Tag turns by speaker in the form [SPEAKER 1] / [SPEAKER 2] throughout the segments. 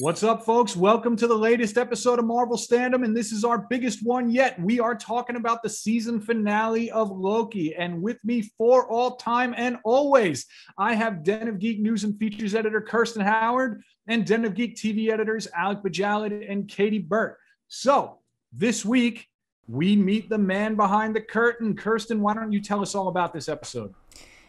[SPEAKER 1] What's up, folks? Welcome to the latest episode of Marvel Standom, and this is our biggest one yet. We are talking about the season finale of Loki, and with me for all time and always, I have Den of Geek News and Features editor Kirsten Howard and Den of Geek TV editors Alec Bojalad and Kayti Burt. So this week we meet the man behind the curtain. Kirsten, why don't you tell us all about this episode?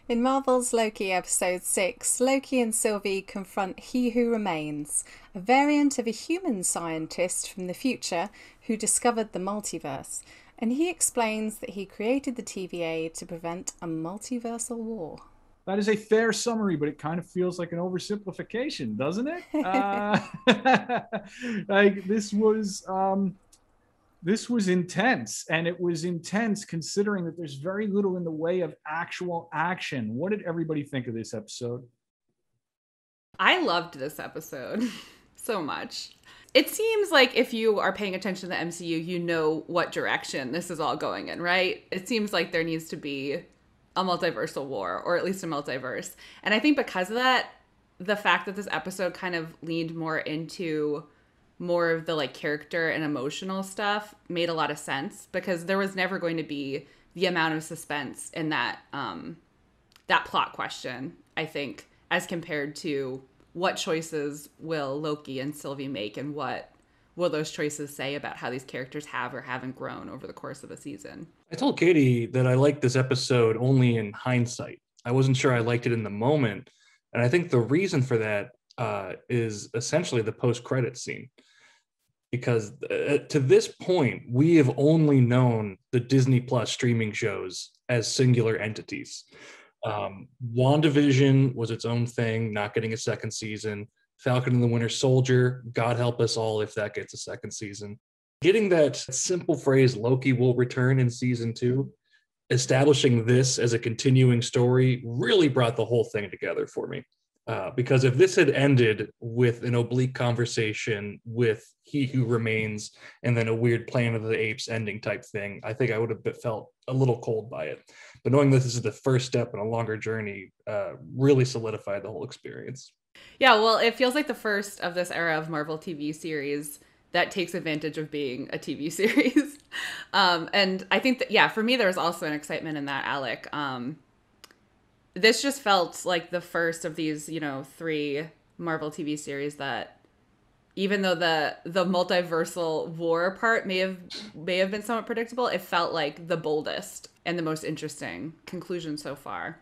[SPEAKER 2] In Marvel's Loki episode 6, Loki and Sylvie confront He Who Remains, a variant of a human scientist from the future who discovered the multiverse, and he explains that he created the TVA to prevent a multiversal war.
[SPEAKER 1] That is a fair summary, but it kind of feels like an oversimplification, doesn't it? uh, like this was um, this was intense and it was intense considering that there's very little in the way of actual action. What did everybody think of this episode?
[SPEAKER 3] I loved this episode so much. It seems like if you are paying attention to the mcu you know what direction this is all going in right? It seems like there needs to be a multiversal war or at least a multiverse. And i think because of that the fact that this episode kind of leaned more into more of the like character and emotional stuff made a lot of sense because there was never going to be the amount of suspense in that um that plot question i think as compared to what choices will loki and sylvie make and what will those choices say about how these characters have or haven't grown over the course of a season.
[SPEAKER 4] I told Kayti that i liked this episode only in hindsight. I wasn't sure i liked it in the moment and i think the reason for that uh, is essentially the post-credit scene because uh, to this point we have only known the disney plus streaming shows as singular entities. Um, wandavision was its own thing not getting a second season. Falcon and the winter soldier god help us all if that gets a second season. Getting that simple phrase loki will return in season two establishing this as a continuing story really brought the whole thing together for me uh, because if this had ended with an oblique conversation with he who remains and then a weird Planet of the Apes ending type thing, I think I would have felt a little cold by it. But knowing this is the first step in a longer journey uh, really solidified the whole experience.
[SPEAKER 3] Yeah, well, it feels like the first of this era of Marvel TV series that takes advantage of being a TV series. um, and I think that, yeah, for me, there was also an excitement in that, Alec. Um, this just felt like the first of these, you know, three Marvel TV series that even though the the multiversal war part may have may have been somewhat predictable, it felt like the boldest and the most interesting conclusion so far.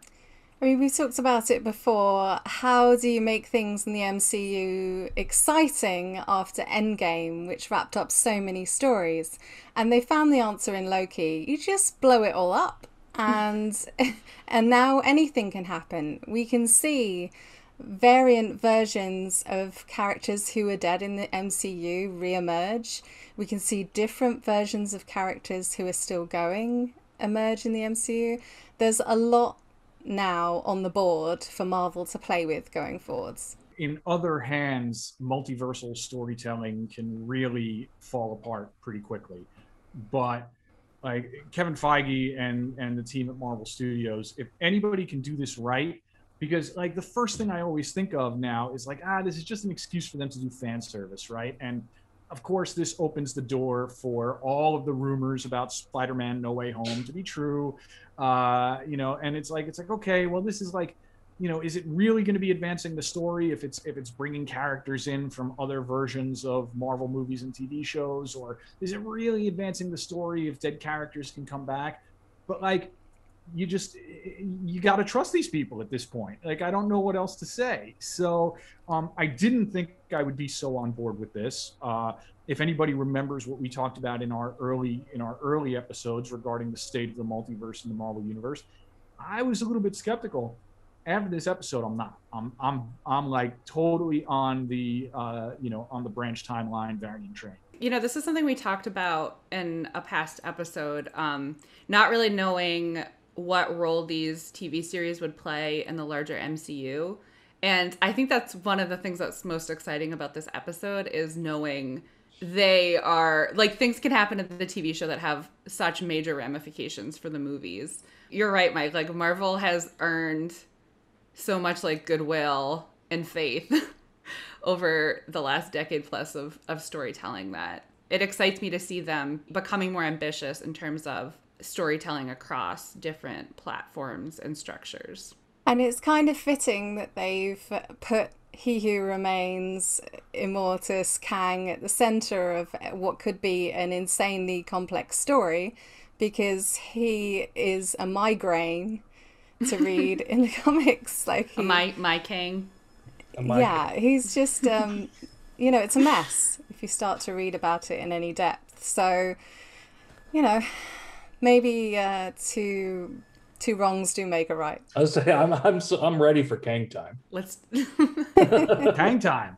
[SPEAKER 2] I mean, we've talked about it before. How do you make things in the MCU exciting after Endgame, which wrapped up so many stories? And they found the answer in Loki. You just blow it all up and and now anything can happen. We can see variant versions of characters who are dead in the MCU reemerge. We can see different versions of characters who are still going emerge in the MCU. There's a lot now on the board for Marvel to play with going forwards.
[SPEAKER 1] In other hands, multiversal storytelling can really fall apart pretty quickly. But like Kevin Feige and and the team at Marvel Studios, if anybody can do this right, because like the first thing I always think of now is like ah this is just an excuse for them to do fan service, right? And of course this opens the door for all of the rumors about Spider-Man No Way Home to be true, uh, you know, and it's like it's like okay, well this is like you know, is it really going to be advancing the story if it's if it's bringing characters in from other versions of Marvel movies and TV shows, or is it really advancing the story if dead characters can come back? But like, you just you got to trust these people at this point. Like, I don't know what else to say. So, um, I didn't think I would be so on board with this. Uh, if anybody remembers what we talked about in our early in our early episodes regarding the state of the multiverse in the Marvel universe, I was a little bit skeptical after this episode, I'm not. I'm I'm I'm like totally on the uh, you know on the branch timeline variant train.
[SPEAKER 3] You know, this is something we talked about in a past episode. Um, not really knowing what role these TV series would play in the larger MCU, and I think that's one of the things that's most exciting about this episode is knowing they are like things can happen in the TV show that have such major ramifications for the movies. You're right, Mike. Like Marvel has earned so much like goodwill and faith over the last decade plus of, of storytelling that it excites me to see them becoming more ambitious in terms of storytelling across different platforms and structures.
[SPEAKER 2] And it's kind of fitting that they've put He Who Remains, Immortus, Kang at the center of what could be an insanely complex story because he is a migraine to read in the comics. Like he,
[SPEAKER 3] my my king.
[SPEAKER 2] Yeah, he's just um, you know, it's a mess if you start to read about it in any depth. So, you know, maybe uh, two two wrongs do make a right.
[SPEAKER 4] I was say I'm I'm so, I'm ready for Kang time.
[SPEAKER 3] Let's
[SPEAKER 1] Kang time.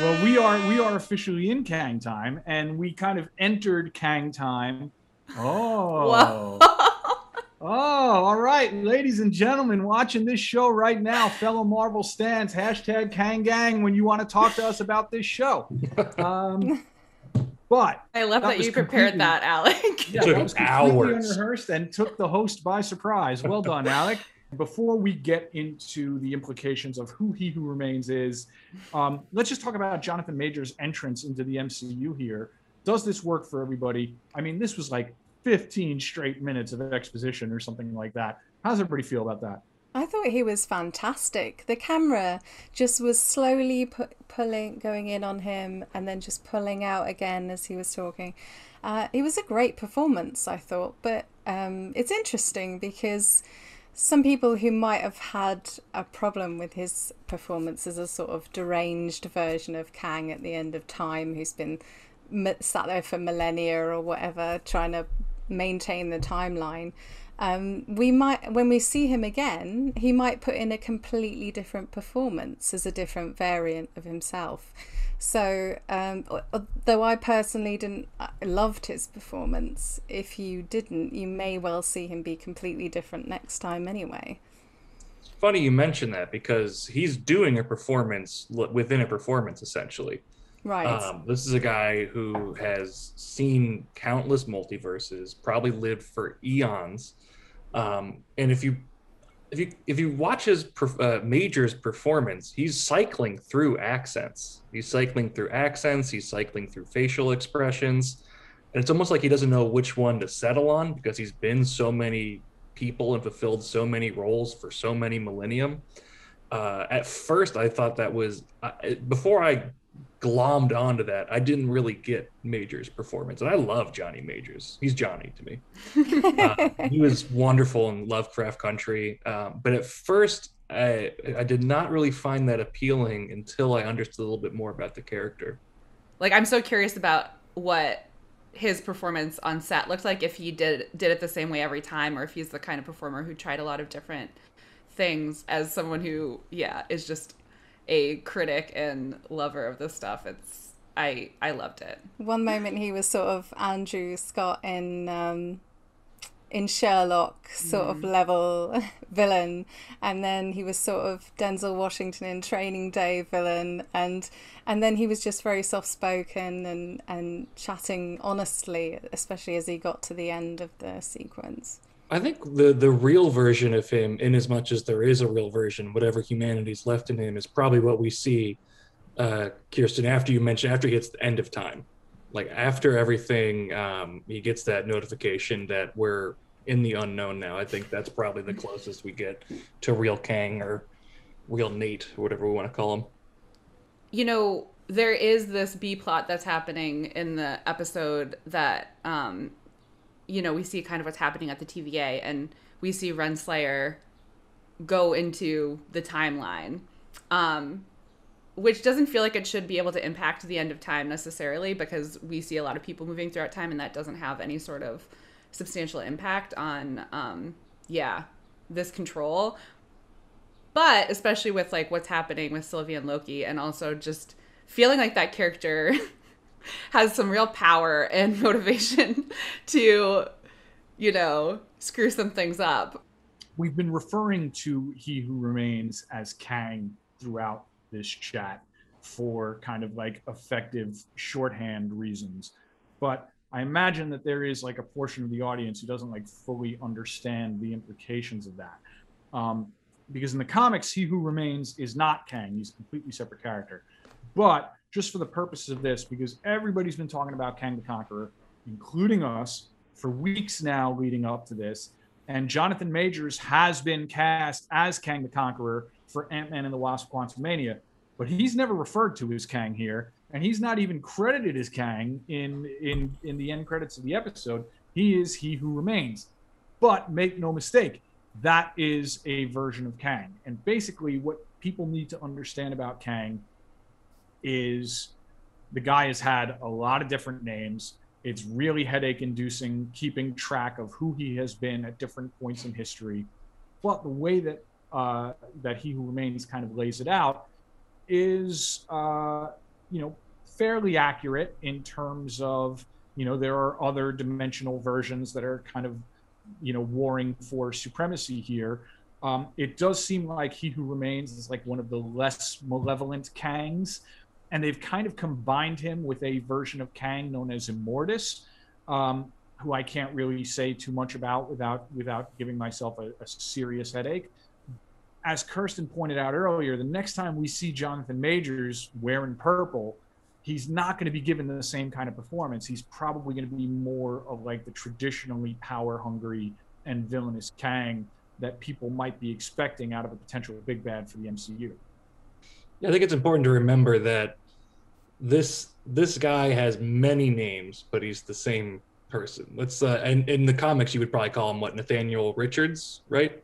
[SPEAKER 1] Well, we are we are officially in Kang time, and we kind of entered Kang time. Oh. Oh, all right, ladies and gentlemen, watching this show right now, fellow Marvel stands, hashtag Kang Gang when you want to talk to us about this show. Um, but
[SPEAKER 3] I love that, that you prepared that, Alec.
[SPEAKER 1] Yeah, that was completely unrehearsed and took the host by surprise. Well done, Alec. Before we get into the implications of who He Who Remains is, um, let's just talk about Jonathan Majors' entrance into the MCU here. Does this work for everybody? I mean, this was like 15 straight minutes of exposition or something like that. How's everybody feel about that?
[SPEAKER 2] I thought he was fantastic. The camera just was slowly pu- pulling, going in on him, and then just pulling out again as he was talking. Uh, it was a great performance, I thought, but um, it's interesting because some people who might have had a problem with his performance as a sort of deranged version of Kang at the end of time, who's been sat there for millennia or whatever, trying to maintain the timeline. Um, we might, when we see him again, he might put in a completely different performance as a different variant of himself. So, um, though I personally didn't uh, loved his performance, if you didn't, you may well see him be completely different next time anyway.
[SPEAKER 4] Funny you mention that because he's doing a performance within a performance essentially.
[SPEAKER 2] Right.
[SPEAKER 4] Um, this is a guy who has seen countless multiverses, probably lived for eons. Um, and if you if you if you watch his uh, Majors' performance, he's cycling through accents. He's cycling through accents. He's cycling through facial expressions, and it's almost like he doesn't know which one to settle on because he's been so many people and fulfilled so many roles for so many millennium. Uh, at first, I thought that was uh, before I glommed onto that. I didn't really get Majors' performance, and I love Johnny Majors. He's Johnny to me. uh, he was wonderful in Lovecraft Country, um, but at first I I did not really find that appealing until I understood a little bit more about the character.
[SPEAKER 3] Like I'm so curious about what his performance on set looked like if he did did it the same way every time or if he's the kind of performer who tried a lot of different things as someone who yeah is just a critic and lover of this stuff, it's I I loved it.
[SPEAKER 2] One moment he was sort of Andrew Scott in um, in Sherlock sort mm. of level villain, and then he was sort of Denzel Washington in Training Day villain, and and then he was just very soft spoken and and chatting honestly, especially as he got to the end of the sequence.
[SPEAKER 4] I think the the real version of him, in as much as there is a real version, whatever humanity's left in him, is probably what we see, uh, Kirsten. After you mentioned, after he hits the end of time, like after everything, um, he gets that notification that we're in the unknown now. I think that's probably the closest we get to real Kang or real Nate, whatever we want to call him.
[SPEAKER 3] You know, there is this B plot that's happening in the episode that um, you know, we see kind of what's happening at the TVA and we see Renslayer go into the timeline. Um, which doesn't feel like it should be able to impact the end of time necessarily because we see a lot of people moving throughout time and that doesn't have any sort of substantial impact on um, yeah this control but especially with like what's happening with sylvie and loki and also just feeling like that character has some real power and motivation to, you know, screw some things up.
[SPEAKER 1] We've been referring to He Who Remains as Kang throughout this chat for kind of like effective shorthand reasons. But I imagine that there is like a portion of the audience who doesn't like fully understand the implications of that. Um, because in the comics, He Who Remains is not Kang. He's a completely separate character. But just for the purposes of this, because everybody's been talking about Kang the Conqueror, including us, for weeks now leading up to this. And Jonathan Majors has been cast as Kang the Conqueror for Ant Man and the Wasp Quantumania, but he's never referred to as Kang here, and he's not even credited as Kang in in in the end credits of the episode. He is He Who Remains. But make no mistake, that is a version of Kang. And basically, what people need to understand about Kang is the guy has had a lot of different names. It's really headache inducing keeping track of who he has been at different points in history. But the way that uh, that He Who Remains kind of lays it out is, uh, you know, fairly accurate in terms of, you know, there are other dimensional versions that are kind of, you know, warring for supremacy here. Um, it does seem like He Who Remains is like one of the less malevolent Kangs, and they've kind of combined him with a version of Kang known as Immortus, um, who I can't really say too much about without without giving myself a, a serious headache as Kirsten pointed out earlier, the next time we see Jonathan Majors wearing purple, he's not going to be given the same kind of performance. He's probably going to be more of like the traditionally power hungry and villainous Kang that people might be expecting out of a potential big bad for the MCU.
[SPEAKER 4] Yeah, I think it's important to remember that this this guy has many names, but he's the same person. Let's uh, and in the comics you would probably call him what Nathaniel Richards, right?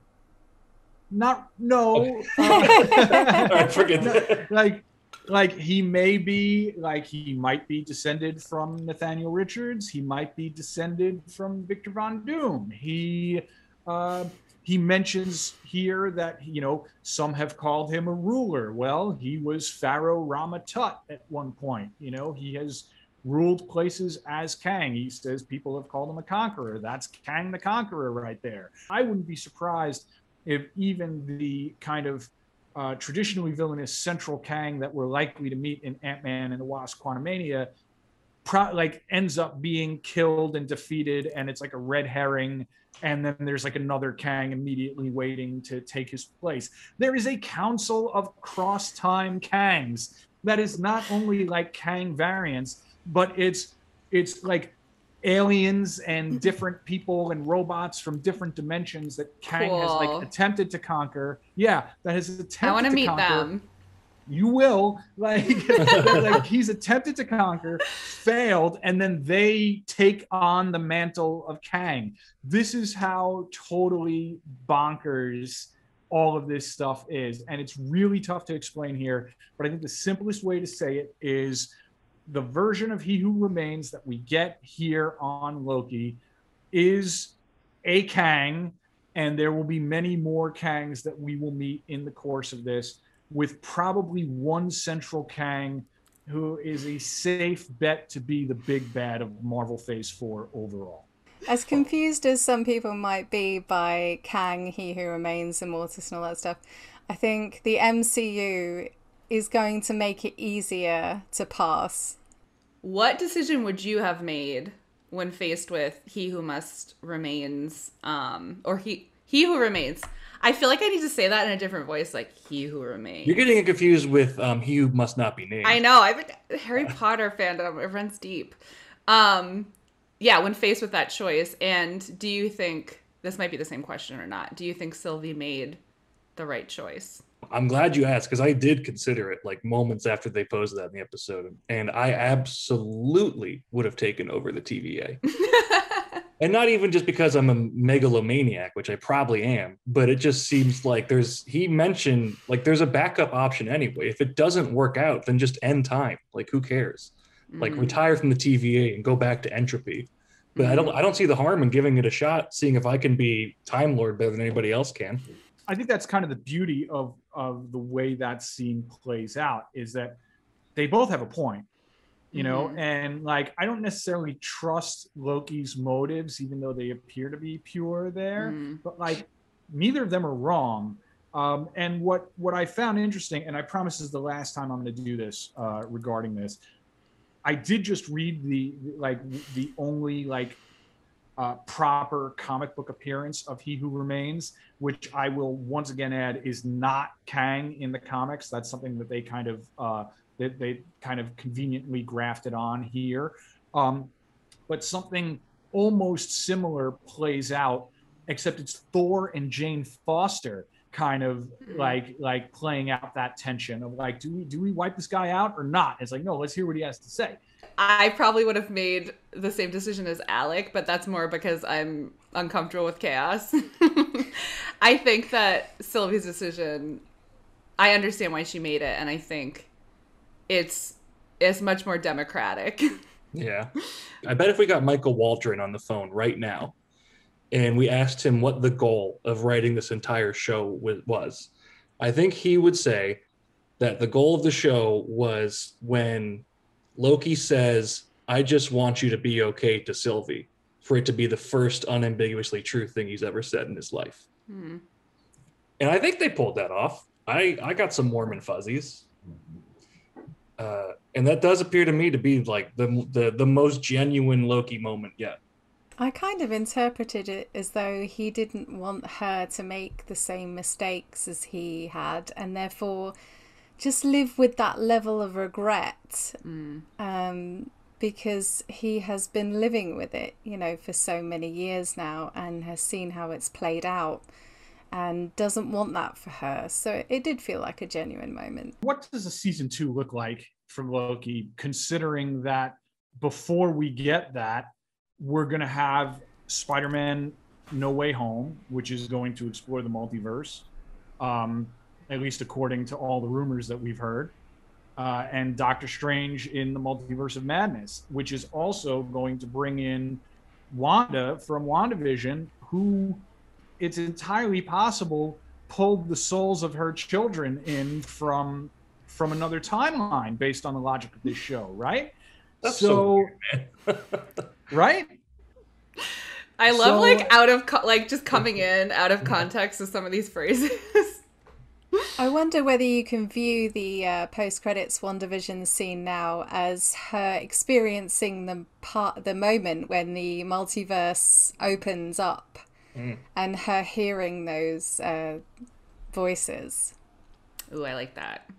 [SPEAKER 1] not no
[SPEAKER 4] uh, forget that.
[SPEAKER 1] like like he may be like he might be descended from Nathaniel Richards. He might be descended from Victor Von Doom. He uh, he mentions here that you know some have called him a ruler. Well, he was Pharaoh Rama Tut at one point. You know he has ruled places as Kang. He says people have called him a conqueror. That's Kang the Conqueror right there. I wouldn't be surprised if even the kind of uh, traditionally villainous Central Kang that we're likely to meet in Ant Man and the Wasp Quantumania, pro- like ends up being killed and defeated, and it's like a red herring. And then there's like another Kang immediately waiting to take his place. There is a council of cross time Kangs that is not only like Kang variants, but it's it's like aliens and mm-hmm. different people and robots from different dimensions that Kang cool. has like attempted to conquer. Yeah, that has attempted. I want to
[SPEAKER 3] meet
[SPEAKER 1] conquer.
[SPEAKER 3] them.
[SPEAKER 1] You will like, like he's attempted to conquer, failed, and then they take on the mantle of Kang. This is how totally bonkers all of this stuff is, and it's really tough to explain here. But I think the simplest way to say it is the version of He Who Remains that we get here on Loki is a Kang, and there will be many more Kangs that we will meet in the course of this, with probably one central Kang who is a safe bet to be the big bad of Marvel Phase 4 overall.
[SPEAKER 2] As confused as some people might be by Kang, He Who Remains, Immortus, and all that stuff, I think the MCU is going to make it easier to pass
[SPEAKER 3] what decision would you have made when faced with he who must remains um or he he who remains i feel like i need to say that in a different voice like he who remains.
[SPEAKER 4] You're getting confused with um he who must not be named.
[SPEAKER 3] I know. I think harry potter fandom it runs deep. Um yeah when faced with that choice and do you think this might be the same question or not do you think sylvie made the right choice?
[SPEAKER 4] I'm glad you asked because I did consider it like moments after they posed that in the episode, and I absolutely would have taken over the TVA. and not even just because I'm a megalomaniac, which I probably am, but it just seems like there's he mentioned like there's a backup option anyway. If it doesn't work out, then just end time. Like who cares? Mm-hmm. Like retire from the TVA and go back to entropy. But mm-hmm. I don't I don't see the harm in giving it a shot, seeing if I can be Time Lord better than anybody else can.
[SPEAKER 1] I think that's kind of the beauty of of the way that scene plays out is that they both have a point, you know, mm-hmm. and like I don't necessarily trust Loki's motives, even though they appear to be pure there, mm-hmm. but like neither of them are wrong. Um, and what what I found interesting, and I promise this is the last time I'm going to do this uh, regarding this. I did just read the like the only like uh, proper comic book appearance of He Who Remains, which I will once again add is not Kang in the comics. That's something that they kind of uh, they, they kind of conveniently grafted on here. Um, but something almost similar plays out, except it's Thor and Jane Foster kind of
[SPEAKER 3] Hmm.
[SPEAKER 1] like like playing out that tension of like, do we do we wipe this guy out or not? It's like, no, let's hear what he has to say.
[SPEAKER 3] I probably would have made the same decision as Alec, but that's more because I'm uncomfortable with chaos. I think that Sylvie's decision, I understand why she made it, and I think it's it's much more democratic.
[SPEAKER 4] Yeah. I bet if we got Michael Waldron on the phone right now and we asked him what the goal of writing this entire show was, I think he would say that the goal of the show was when Loki says, I just want you to be okay to Sylvie, for it to be the first unambiguously true thing he's ever said in his life.
[SPEAKER 3] Hmm.
[SPEAKER 4] And I think they pulled that off. I, I got some warm and fuzzies. Uh, and that does appear to me to be like the, the the most genuine Loki moment yet.
[SPEAKER 2] I kind of interpreted it as though he didn't want her to make the same mistakes as he had, and therefore just live with that level of regret. Um, because he has been living with it, you know, for so many years now and has seen how it's played out and doesn't want that for her. So it did feel like a genuine moment.
[SPEAKER 1] What does a season two look like from Loki, considering that before we get that, we're gonna have Spider-Man No Way Home, which is going to explore the multiverse, um, at least according to all the rumors that we've heard. Uh, and Doctor Strange in the Multiverse of Madness, which is also going to bring in Wanda from WandaVision, who it's entirely possible pulled the souls of her children in from from another timeline based on the logic of this show, right?
[SPEAKER 4] That's so
[SPEAKER 1] right?
[SPEAKER 3] I love
[SPEAKER 1] So-
[SPEAKER 3] like out of co- like just coming in out of context of some of these phrases.
[SPEAKER 2] I wonder whether you can view the uh, post-credits WandaVision scene now as her experiencing the part, the moment when the multiverse opens up,
[SPEAKER 4] Mm.
[SPEAKER 2] and her hearing those uh, voices.
[SPEAKER 3] Ooh, I like that.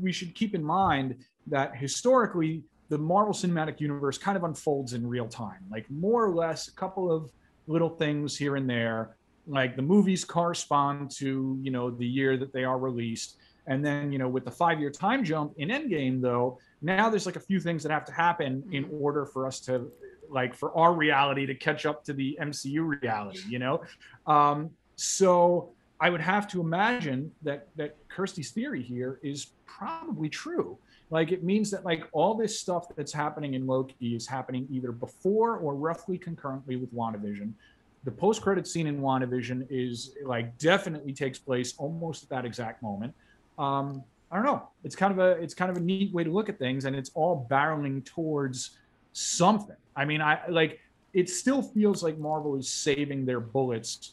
[SPEAKER 1] we should keep in mind that historically the Marvel Cinematic Universe kind of unfolds in real time, like more or less a couple of little things here and there. Like the movies correspond to you know the year that they are released, and then you know with the five-year time jump in Endgame, though now there's like a few things that have to happen in order for us to like for our reality to catch up to the MCU reality, you know. Um, so I would have to imagine that that Kirsty's theory here is probably true. Like it means that like all this stuff that's happening in Loki is happening either before or roughly concurrently with WandaVision. The post-credit scene in WandaVision is like definitely takes place almost at that exact moment. Um, I don't know. It's kind of a it's kind of a neat way to look at things, and it's all barreling towards something. I mean, I like it still feels like Marvel is saving their bullets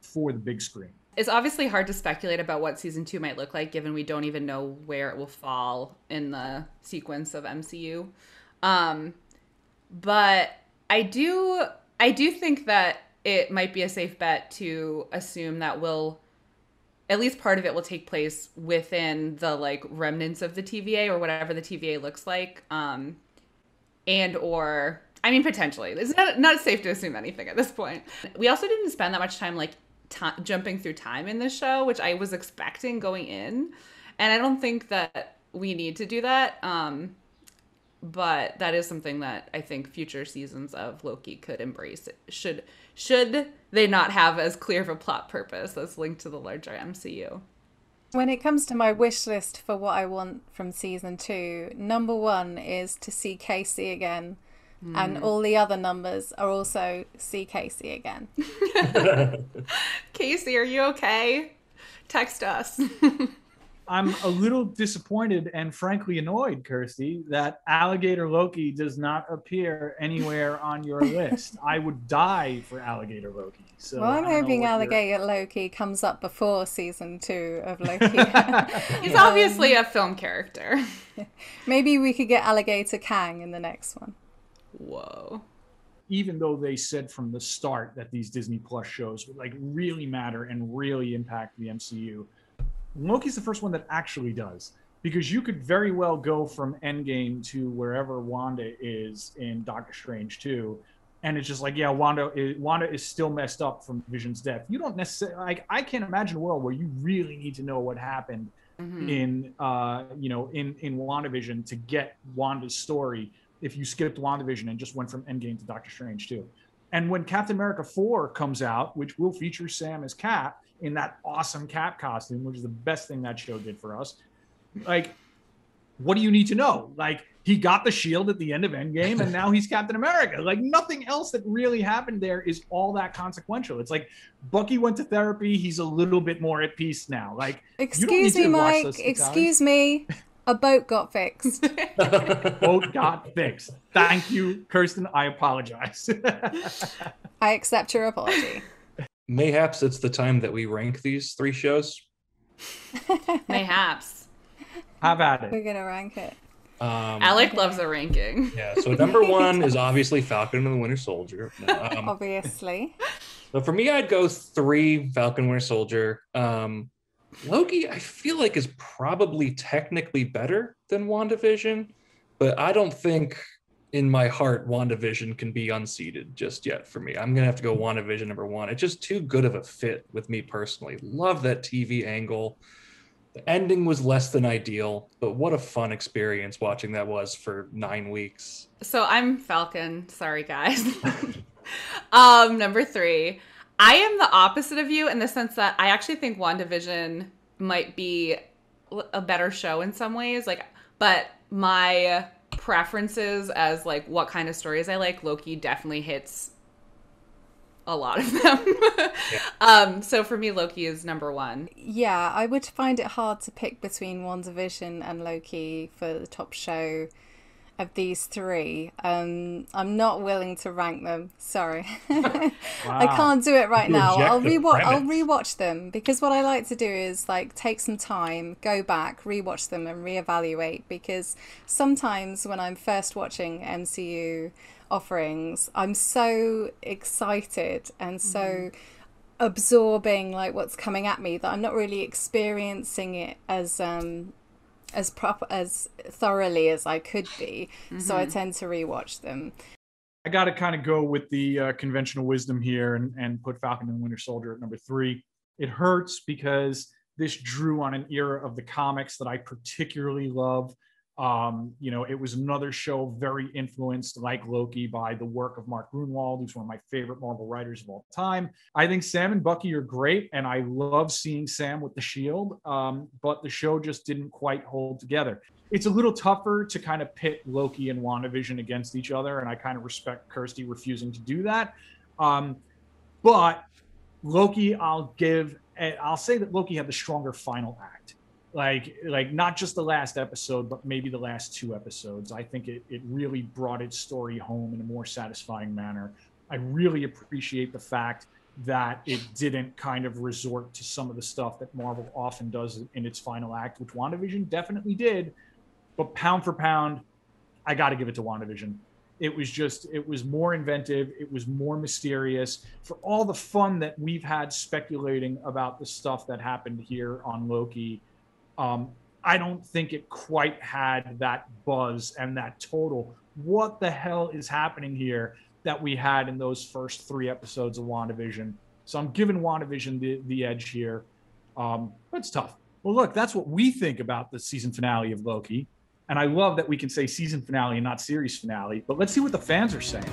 [SPEAKER 1] for the big screen.
[SPEAKER 3] It's obviously hard to speculate about what season two might look like, given we don't even know where it will fall in the sequence of MCU. Um, but I do, I do think that it might be a safe bet to assume that will, at least part of it will take place within the like remnants of the TVA or whatever the TVA looks like. Um, and or I mean potentially. It's not not safe to assume anything at this point. We also didn't spend that much time like ti jumping through time in this show, which I was expecting going in, and I don't think that we need to do that. Um, but that is something that I think future seasons of Loki could embrace. Should should they not have as clear of a plot purpose as linked to the larger MCU?
[SPEAKER 2] When it comes to my wish list for what I want from season two, number one is to see Casey again. And hmm. all the other numbers are also see Casey again.
[SPEAKER 3] Casey, are you okay? Text us.
[SPEAKER 1] I'm a little disappointed and frankly annoyed, Kirsty, that Alligator Loki does not appear anywhere on your list. I would die for Alligator Loki. So
[SPEAKER 2] well, I'm
[SPEAKER 1] I don't know
[SPEAKER 2] hoping
[SPEAKER 1] what you're-
[SPEAKER 2] Alligator Loki comes up before season two of Loki.
[SPEAKER 3] He's obviously a film character.
[SPEAKER 2] Maybe we could get Alligator Kang in the next one.
[SPEAKER 3] Whoa.
[SPEAKER 1] even though they said from the start that these Disney Plus shows would like really matter and really impact the MCU, Loki's the first one that actually does. Because you could very well go from Endgame to wherever Wanda is in Doctor Strange 2, and it's just like, yeah, Wanda is, Wanda is still messed up from Vision's death. You don't necessarily like. I can't imagine a world where you really need to know what happened
[SPEAKER 3] Mhm.
[SPEAKER 1] in uh you know in in WandaVision to get Wanda's story if you skipped WandaVision and just went from Endgame to Doctor Strange 2. And when Captain America 4 comes out, which will feature Sam as Cap in that awesome Cap costume, which is the best thing that show did for us, like what do you need to know? Like he got the shield at the end of Endgame and now he's Captain America. Like nothing else that really happened there is all that consequential. It's like Bucky went to therapy, he's a little bit more at peace now. Like
[SPEAKER 2] Excuse me, Mike. Excuse me. A boat got fixed.
[SPEAKER 1] boat got fixed. Thank you, Kirsten. I apologize.
[SPEAKER 2] I accept your apology.
[SPEAKER 4] Mayhaps it's the time that we rank these three shows.
[SPEAKER 3] Mayhaps.
[SPEAKER 1] Have at
[SPEAKER 2] We're gonna rank it.
[SPEAKER 4] Um,
[SPEAKER 3] Alec loves a ranking.
[SPEAKER 4] Yeah, so number one is obviously Falcon and the Winter Soldier. Um,
[SPEAKER 2] Obviously.
[SPEAKER 4] but for me, I'd go three Falcon Winter Soldier. Um, Loki, I feel like is probably technically better than WandaVision, but I don't think in my heart WandaVision can be unseated just yet for me. I'm gonna have to go WandaVision number one. It's just too good of a fit with me personally. Love that TV angle. The ending was less than ideal, but what a fun experience watching that was for nine weeks.
[SPEAKER 3] So I'm Falcon. Sorry, guys. um, number three. I am the opposite of you in the sense that I actually think WandaVision might be a better show in some ways. Like, but my preferences as like what kind of stories I like, Loki definitely hits a lot of them. um, so for me, Loki is number one.
[SPEAKER 2] Yeah, I would find it hard to pick between WandaVision and Loki for the top show of these three. Um, I'm not willing to rank them. Sorry. I can't do it right
[SPEAKER 4] You
[SPEAKER 2] now. I'll rewatch. I'll rewatch them because what I like to do is like take some time, go back, rewatch them, and reevaluate. Because sometimes when I'm first watching MCU offerings, I'm so excited and so absorbing like what's coming at me that I'm not really experiencing it as um as proper as thoroughly as I could be. So I tend to rewatch them.
[SPEAKER 1] I got to kind of go with the uh, conventional wisdom here and, and put Falcon and the Winter Soldier at number three. It hurts because this drew on an era of the comics that I particularly love. Um, you know, it was another show very influenced, like Loki, by the work of Mark Gruenwald, who's one of my favorite Marvel writers of all time. I think Sam and Bucky are great, and I love seeing Sam with the shield. Um, but the show just didn't quite hold together it's a little tougher to kind of pit Loki and WandaVision against each other, and I kind of respect Kirsty refusing to do that. Um, but Loki, I'll give, eh, I'll say that Loki had the stronger final act. Like, like not just the last episode, but maybe the last two episodes. I think it, it really brought its story home in a more satisfying manner. I really appreciate the fact that it didn't kind of resort to some of the stuff that Marvel often does in its final act, which WandaVision definitely did. But pound for pound, I got to give it to WandaVision. It was just, it was more inventive. It was more mysterious. For all the fun that we've had speculating about the stuff that happened here on Loki, um, I don't think it quite had that buzz and that total. What the hell is happening here that we had in those first three episodes of WandaVision? So I'm giving WandaVision the, the edge here. Um, but it's tough. Well, look, that's what we think about the season finale of Loki. And I love that we can say season finale and not series finale. But let's see what the fans are saying.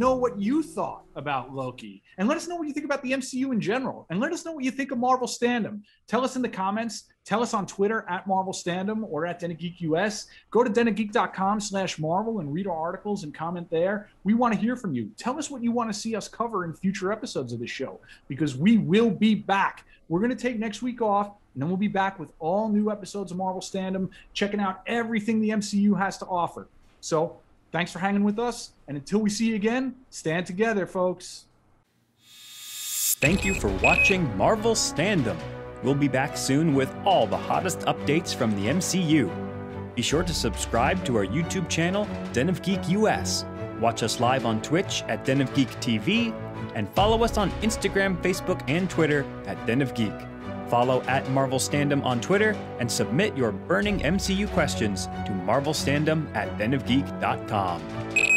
[SPEAKER 1] Know what you thought about Loki. And let us know what you think about the MCU in general. And let us know what you think of Marvel Standom. Tell us in the comments. Tell us on Twitter at Marvel Standom or at Geek US. Go to denofgeek.com slash Marvel and read our articles and comment there. We want to hear from you. Tell us what you want to see us cover in future episodes of the show because we will be back. We're going to take next week off and then we'll be back with all new episodes of Marvel Standom, checking out everything the MCU has to offer. So thanks for hanging with us. And until we see you again, stand together, folks.
[SPEAKER 5] Thank you for watching Marvel Standom. We'll be back soon with all the hottest updates from the MCU. Be sure to subscribe to our YouTube channel, Den of Geek US. Watch us live on Twitch at Den of Geek TV, and follow us on Instagram, Facebook, and Twitter at Den of Geek. Follow at Marvel Standom on Twitter and submit your burning MCU questions to marvelstandom at denofgeek.com.